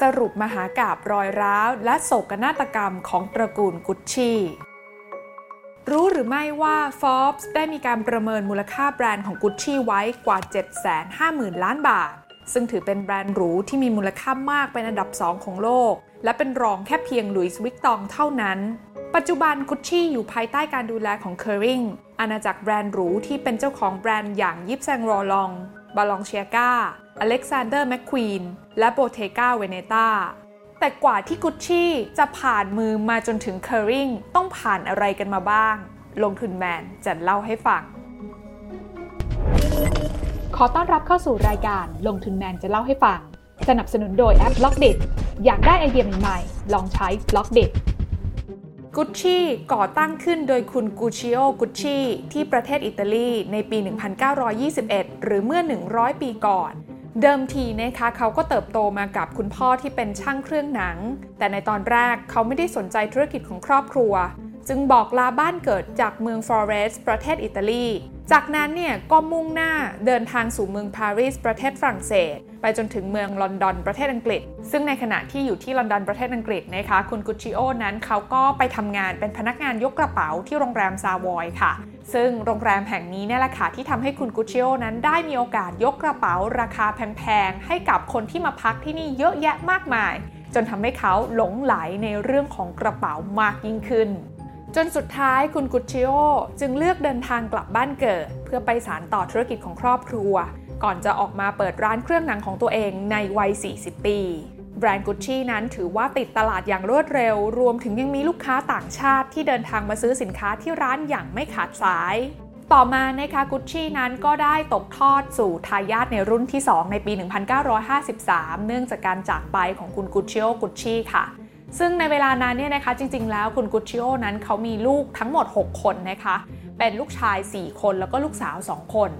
สรุปมหากาพย์รอยร้าว และโศกนาฏกรรมของตระกูลกุชชี่ รู้หรือไม่ว่า Forbes ได้มีการประเมินมูลค่าแบรนด์ของกุชชี่ไว้กว่า 750,000 ล้านบาท ซึ่งถือเป็นแบรนด์หรูที่มีมูลค่ามากเป็นอันดับ 2 ของโลก และเป็นรองแค่เพียงหลุยส์วิตตองเท่านั้น ปัจจุบันกุชชี่อยู่ภายใต้การดูแลของ Kering อาณาจักรแบรนด์หรูที่เป็นเจ้าของแบรนด์อย่าง Yves Saint Laurent Balenciaga Alexander McQueen และ Bottega Veneta แต่กว่าที่กุชชี่จะผ่านมือมาจนถึง Kering ต้องผ่านอะไรกันมาบ้าง ลงทุนแมนจะเล่าให้ฟัง ขอต้อนรับเข้าสู่รายการลงทุนแมนจะเล่าให้ฟัง สนับสนุนโดยแอป Blockdit อยากได้ไอเดียใหม่ๆ ลองใช้ Blockdit กุชชี่ก่อตั้งขึ้นโดยคุณกูชิโอกุชชี่ที่ประเทศอิตาลีในปี 1921 หรือเมื่อ 100 ปีก่อน เดิมทีนะคะเขาก็เติบโตมากับคุณพ่อที่เป็นช่างเครื่องหนัง แต่ในตอนแรกเขาไม่ได้สนใจธุรกิจของครอบครัว จึงบอกลาบ้านเกิดจากเมืองฟลอเรสประเทศอิตาลี จากนั้นเนี่ยก็มุ่งหน้าเดินทางสู่เมืองปารีสประเทศฝรั่งเศส ไปจนถึงเมืองลอนดอนประเทศอังกฤษ ซึ่งในขณะที่อยู่ที่ลอนดอนประเทศอังกฤษนะคะคุณกุชิโอนั้นเขาก็ไปทำงานเป็นพนักงานยกกระเป๋าที่โรงแรมซาวอยค่ะ ซึ่งโรงแรมแห่งนี้เนี่ยแหละค่ะที่ทำให้คุณกุชิโอนั้นได้มีโอกาสยกกระเป๋าราคาแพงๆ ให้กับคนที่มาพักที่นี่เยอะแยะมากมาย จนทำให้เขาหลงไหลในเรื่องของกระเป๋ามากยิ่งขึ้น จนสุดท้ายคุณกุชิโอจึงเลือกเดินทางกลับบ้านเกิด เพื่อไปสารต่อธุรกิจของครอบครัว ก่อนจะออกมาเปิดร้านเครื่องหนังของตัวเองในวัย 40 ปี แบรนด์กุชชี่นั้นถือว่าติดตลาดอย่างรวดเร็ว รวมถึงยังมีลูกค้าต่างชาติที่เดินทางมาซื้อสินค้าที่ร้านอย่างไม่ขาดสาย ต่อมานะคะกุชชี่นั้นก็ได้ตกทอดสู่ทายาทในรุ่นที่ 2 ในปี 1953 เนื่องจากการจากไปของคุณกุชชิโอกุชชี่ค่ะซึ่งในเวลานั้นเนี่ยนะคะจริงๆ แล้วคุณกุชิโอนั้นเขามีลูกทั้งหมด 6 คนนะคะ เป็นลูกชาย 4 คนแล้วก็ลูกสาว 2 คน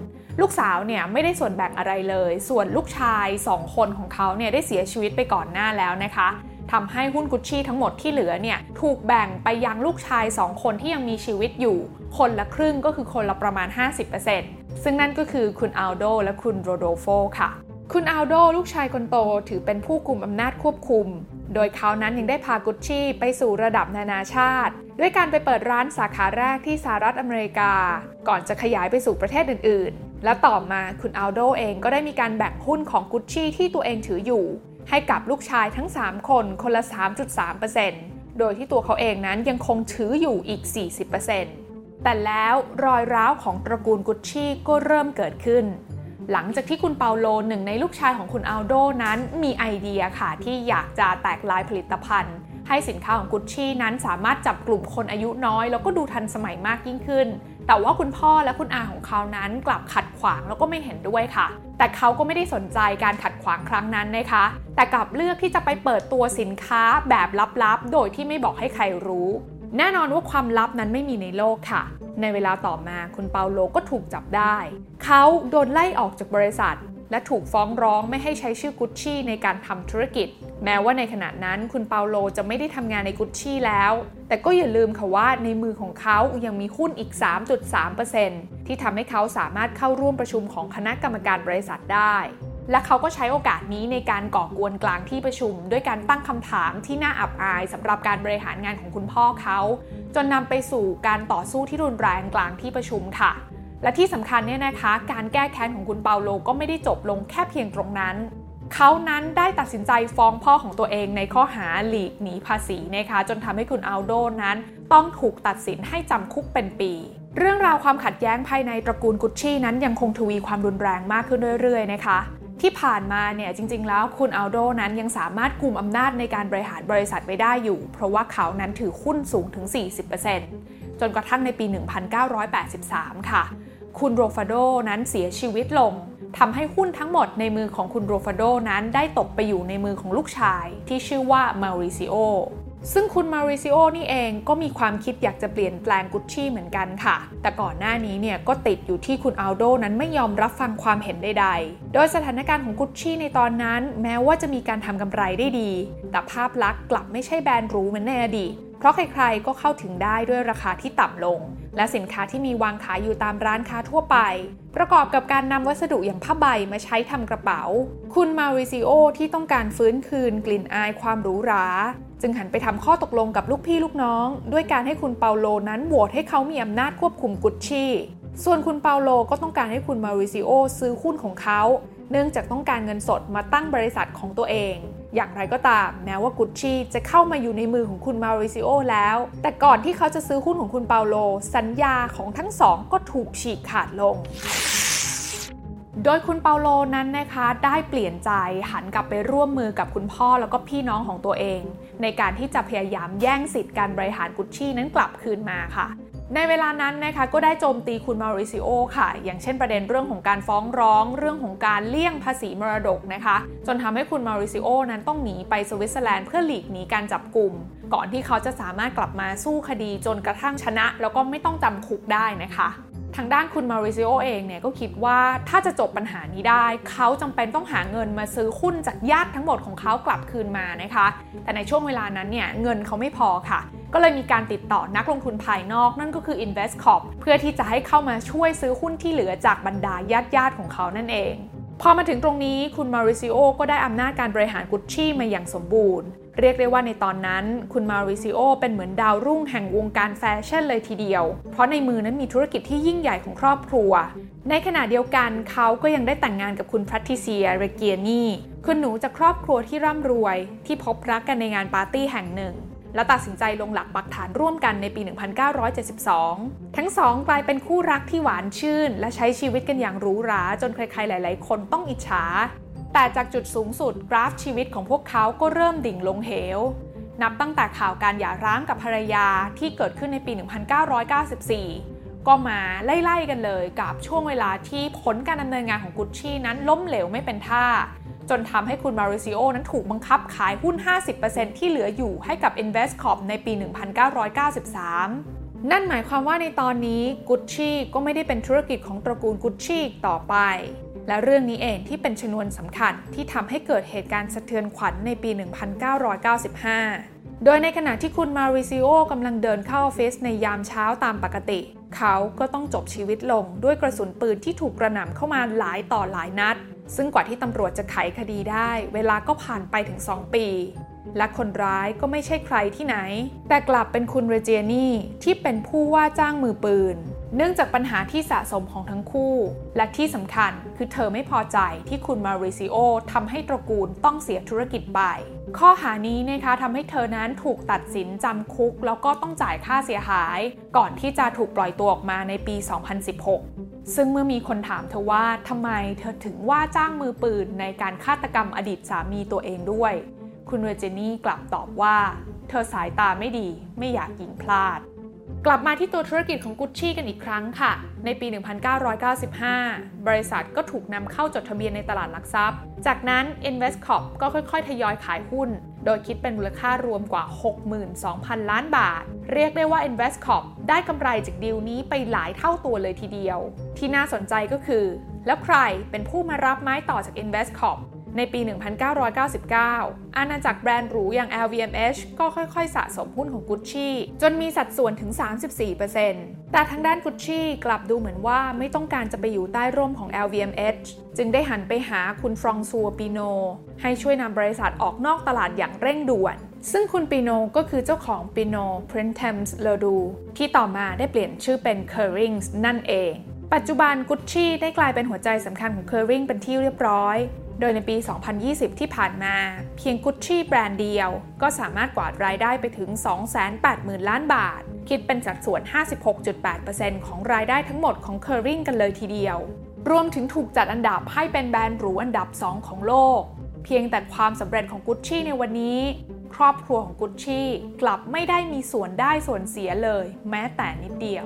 ลูกสาวเนี่ยไม่ได้ส่วนแบ่งอะไรเลย ส่วนลูกชาย 2 คนของเขาเนี่ยได้เสียชีวิตไปก่อนหน้าแล้วนะคะทำให้หุ้นกุชชี่ทั้งหมดที่เหลือเนี่ยถูกแบ่งไปยังลูกชาย 2 คนที่ยังมีชีวิตอยู่ คนละครึ่งก็คือคนละประมาณ 50%ซึ่งนั่นก็คือคุณอัลโดและคุณโรโดโฟค่ะ คุณอัลโดลูกชายคนโตถือเป็นผู้กุมอำนาจควบคุม โดยเขานั้นยังได้พากุชชี่ไปสู่ระดับนานาชาติ ด้วยการไปเปิดร้านสาขาแรกที่สหรัฐอเมริกา ก่อนจะขยายไปสู่ประเทศอื่นๆ และต่อมาคุณอัลโดเองก็ได้มีการแบ่งหุ้นของกุชชี่ที่ตัวเองถืออยู่ ให้กับลูกชายทั้ง 3 คนคนละ 3.3%โดยที่ตัวเขาเองนั้นยังคงถืออยู่อีก 40%แต่แล้วรอยร้าวของตระกูลกุชชี่ก็เริ่มเกิดขึ้น หลังจากที่คุณเปาโลหนึ่งในลูกชายของคุณอัลโดนั้นมีไอเดียค่ะที่อยากจะแตกลายผลิตภัณฑ์ ให้สินค้าของกุชชี่นั้นสามารถจับกลุ่มคนอายุน้อย แล้วก็ดูทันสมัยมากยิ่งขึ้น แต่ว่าคุณพ่อและคุณอาของเขานั้นกลับขัดขวางแล้วก็ไม่เห็นด้วยค่ะ แต่เขาก็ไม่ได้สนใจการขัดขวางครั้งนั้นนะคะ แต่กลับเลือกที่จะไปเปิดตัวสินค้าแบบลับๆ โดยที่ไม่บอกให้ใครรู้ แน่นอนว่าความลับนั้นไม่มีในโลกค่ะ ในเวลาต่อมาคุณเปาโลก็ถูกจับได้ เขาโดนไล่ออกจากบริษัท และถูกฟ้องร้องไม่ให้ใช้ชื่อกุชชี่ในการทำธุรกิจ แม้ว่าในขณะนั้นคุณเปาโลจะไม่ได้ทำงานในกุชชี่แล้ว แต่ก็อย่าลืมค่ะว่าในมือของเขายังมีหุ้นอีก 3.3%ที่ทำให้เขาสามารถเข้าร่วมประชุมของคณะกรรมการบริษัทได้ และเขาก็ใช้โอกาสนี้ในการก่อกวนกลางที่ประชุม ด้วยการตั้งคำถามที่น่าอับอายสำหรับการบริหารงานของคุณพ่อเขา จนนำไปสู่การต่อสู้ที่รุนแรงกลางที่ประชุมค่ะ และที่สำคัญเนี่ยนะคะ การแก้แค้นของคุณเปาโลก็ไม่ได้จบลงแค่เพียงตรงนั้น เขานั้นได้ตัดสินใจฟ้องพ่อของตัวเองในข้อหาหลีกหนีภาษีนะคะ จนทำให้คุณอัลโดนั้น ต้องถูกตัดสินให้จำคุกเป็นปีเรื่องราวความขัดแย้งภายในตระกูลกุชชี่นั้นยังคงทวีความรุนแรงมากขึ้นเรื่อยๆ นะคะ ที่ผ่านมาเนี่ยจริงๆ แล้วคุณอัลโดนั้นยังสามารถกลุ่มอำนาจในการบริหารบริษัทไว้ได้อยู่ เพราะว่าเขานั้นถือหุ้นสูงถึง 40%จนกระทั่งในปี 1983 ค่ะ คุณโรดอลโฟนั้นเสียชีวิตลงทำให้หุ้นทั้งหมดในมือของคุณโรดอลโฟนั้นได้ตกไปอยู่ในมือของลูกชาย ที่ชื่อว่าเมาริซิโอซึ่งคุณเมาริซิโอนี่เองก็มีความคิดอยากจะเปลี่ยนแปลงกุชชี่เหมือนกันค่ะ แต่ก่อนหน้านี้เนี่ยก็ติดอยู่ที่คุณอัลโดนั้นไม่ยอมรับฟังความเห็นใดๆ โดยสถานการณ์ของกุชชี่ในตอนนั้น แม้ว่าจะมีการทำกำไรได้ดี แต่ภาพลักษณ์กลับไม่ใช่แบรนด์หรูเหมือนในอดีต เพราะใครๆก็เข้าถึงได้ด้วยราคาที่ต่ำลง และสินค้าที่มีวางขายอยู่ตามร้านค้าทั่วไป ประกอบกับการนำวัสดุอย่างผ้าใบมาใช้ทำกระเป๋า คุณมาริซิโอที่ต้องการฟื้นคืนกลิ่นอายความหรูหรา จึงหันไปทำข้อตกลงกับลูกพี่ลูกน้อง ด้วยการให้คุณเปาโลนั้นโหวตให้เขามีอำนาจควบคุมกุชชี่ส่วนคุณเปาโลก็ต้องการให้คุณมาริซิโอซื้อหุ้นของเขา เนื่องจากต้องการเงินสดมาตั้งบริษัทของตัวเอง อย่างไรก็ตาม แม้ว่ากุชชี่จะเข้ามาอยู่ในมือของคุณมาริซิโอแล้ว แต่ก่อนที่เขาจะซื้อหุ้นของคุณเปาโล สัญญาของทั้งสองก็ถูกฉีกขาดลงโดยคุณเปาโลนั้นนะคะได้เปลี่ยนใจหันกลับไปร่วมมือกับคุณพ่อแล้วก็พี่น้องของตัวเอง ในการที่จะพยายามแย่งสิทธิ์การบริหารกุชชี่นั้นกลับคืนมาค่ะ ในเวลานั้นนะคะก็ได้โจมตีคุณมาริซิโอค่ะ อย่างเช่นประเด็นเรื่องของการฟ้องร้องเรื่องของการเลี่ยงภาษีมรดกนะคะ จนทำให้คุณมาริซิโอนั้นต้องหนีไปสวิตเซอร์แลนด์เพื่อหลีกหนีการจับกลุ่ม ก่อนที่เขาจะสามารถกลับมาสู้คดีจนกระทั่งชนะ แล้วก็ไม่ต้องจำคุกได้นะคะทางด้านคุณมาริซิโอเองเนี่ยก็คิดว่าถ้าจะจบปัญหานี้ได้ เขาจำเป็นต้องหาเงินมาซื้อหุ้นจากญาติทั้งหมดของเขากลับคืนมานะคะ แต่ในช่วงเวลานั้นเนี่ยเงินเขาไม่พอค่ะ ก็เลยมีการติดต่อนักลงทุนภายนอกนั่นก็คือ InvestCorp เพื่อที่จะให้เข้ามาช่วยซื้อหุ้นที่เหลือจากบรรดาญาติญาติของเขานั่นเอง พอมาถึงตรงนี้คุณมาริซิโอก็ได้อำนาจการบริหารกุชชี่มาอย่างสมบูรณ์ เรียกได้ว่าในตอนนั้นคุณมาริซิโอเป็นเหมือนดาวรุ่งแห่งวงการแฟชั่นเลยทีเดียว เพราะในมือนั้นมีธุรกิจที่ยิ่งใหญ่ของครอบครัว ในขณะเดียวกันเขาก็ยังได้แต่งงานกับคุณพรัติเซียเรเกียนีคุณหนูจากครอบครัวที่ร่ำรวยที่พบรักกันในงานปาร์ตี้แห่งหนึ่ง แล้วตัดสินใจลงหลักปักฐานร่วมกันในปี 1972 ทั้งสองกลายเป็นคู่รักที่หวานชื่น และใช้ชีวิตกันอย่างหรูหราจนใครๆหลาย ๆ คนต้องอิจฉา แต่จากจุดสูงสุดกราฟชีวิตของพวกเขาก็เริ่มดิ่งลงเหว นับตั้งแต่ข่าวการหย่าร้างกับภรรยาที่เกิดขึ้นในปี 1994ก็มาไล่ๆกันเลยกับช่วงเวลาที่ผลการดำเนินงานของกุชชี่นั้นล้มเหลวไม่เป็นท่า จนทำให้คุณมาริซิโอนั้นถูกบังคับขายหุ้น 50%ที่เหลืออยู่ให้กับ InvestCorp ในปี 1993นั่นหมายความว่าในตอนนี้กุชชี่ก็ไม่ได้เป็นธุรกิจของตระกูลกุชชี่ต่อไป และเรื่องนี้เองที่เป็นชนวนสำคัญที่ทำให้เกิดเหตุการณ์สะเทือนขวัญในปี 1995 โดยในขณะที่คุณมาริซิโอกำลังเดินเข้าออฟฟิศในยามเช้าตามปกติ เขาก็ต้องจบชีวิตลงด้วยกระสุนปืนที่ถูกกระหน่ำเข้ามาหลายต่อหลายนัด ซึ่งกว่าที่ตำรวจจะไขคดีได้ เวลาก็ผ่านไปถึง 2 ปี และคนร้ายก็ไม่ใช่ใครที่ไหน แต่กลับเป็นคุณเรเจนี่ที่เป็นผู้ว่าจ้างมือปืน เนื่องจากปัญหาที่สะสมของทั้งคู่ และที่สำคัญคือเธอไม่พอใจที่คุณมาริซิโอทำให้ตระกูลต้องเสียธุรกิจไป ข้อหานี้นะคะทำให้เธอนั้นถูกตัดสินจำคุก แล้วก็ต้องจ่ายค่าเสียหาย ก่อนที่จะถูกปล่อยตัวออกมาในปี 2016 ซึ่งเมื่อมีคนถามเธอว่าทำไมเธอถึงว่าจ้างมือปืนในการฆาตกรรมอดีตสามีตัวเองด้วย คุณเวอร์เจนี่กลับตอบว่า เธอสายตาไม่ดีไม่อยากยิงพลาด กลับมาที่ตัวธุรกิจของกุชชี่กันอีกครั้งค่ะ ในปี 1995 บริษัทก็ถูกนำเข้าจดทะเบียนในตลาดหลักทรัพย์ จากนั้น InvestCorp ก็ค่อยๆ ทยอยขายหุ้น โดยคิดเป็นมูลค่ารวมกว่า 62,000 ล้านบาท เรียกได้ว่า InvestCorp ได้กำไรจากดีลนี้ไปหลายเท่าตัวเลยทีเดียว ที่น่าสนใจก็คือ แล้วใครเป็นผู้มารับไม้ต่อจาก InvestCorp ในปี 1999 อาณาจักรแบรนด์หรูอย่าง LVMH ก็ค่อยๆ สะสมหุ้นของกุชชี่จนมีสัดส่วนถึง 34%แต่ทางด้านกุชชี่กลับดูเหมือนว่าไม่ต้องการจะไปอยู่ใต้ร่มของ LVMH จึงได้หันไปหาคุณฟรองซัวปีโน ให้ช่วยนำบริษัทออกนอกตลาดอย่างเร่งด่วน ซึ่งคุณปีโนก็คือเจ้าของปีโน p r i n t e m s l e d o ที่ต่อมาได้เปลี่ยนชื่อเป็น Kering นั่นเอง ปัจจุบันกุชชี่ได้กลายเป็นหัวใจสำคัญของ Kering เป็นที่เรียบร้อย ดยในปี 2020 ที่ผ่านมา เพียงกุชชี่แบรนด์เดียว ก็สามารถกวาดรายได้ไปถึง 280,000 ล้านบาท คิดเป็นสัดส่วน 56.8%ของรายได้ทั้งหมดของ Kering กันเลยทีเดียว รวมถึงถูกจัดอันดับให้เป็นแบรนด์หรูอันดับ 2 ของโลก เพียงแต่ความสำเร็จของกุชชี่ในวันนี้ ครอบครัวของกุชชี่กลับไม่ได้มีส่วนได้ส่วนเสียเลย แม้แต่นิดเดียว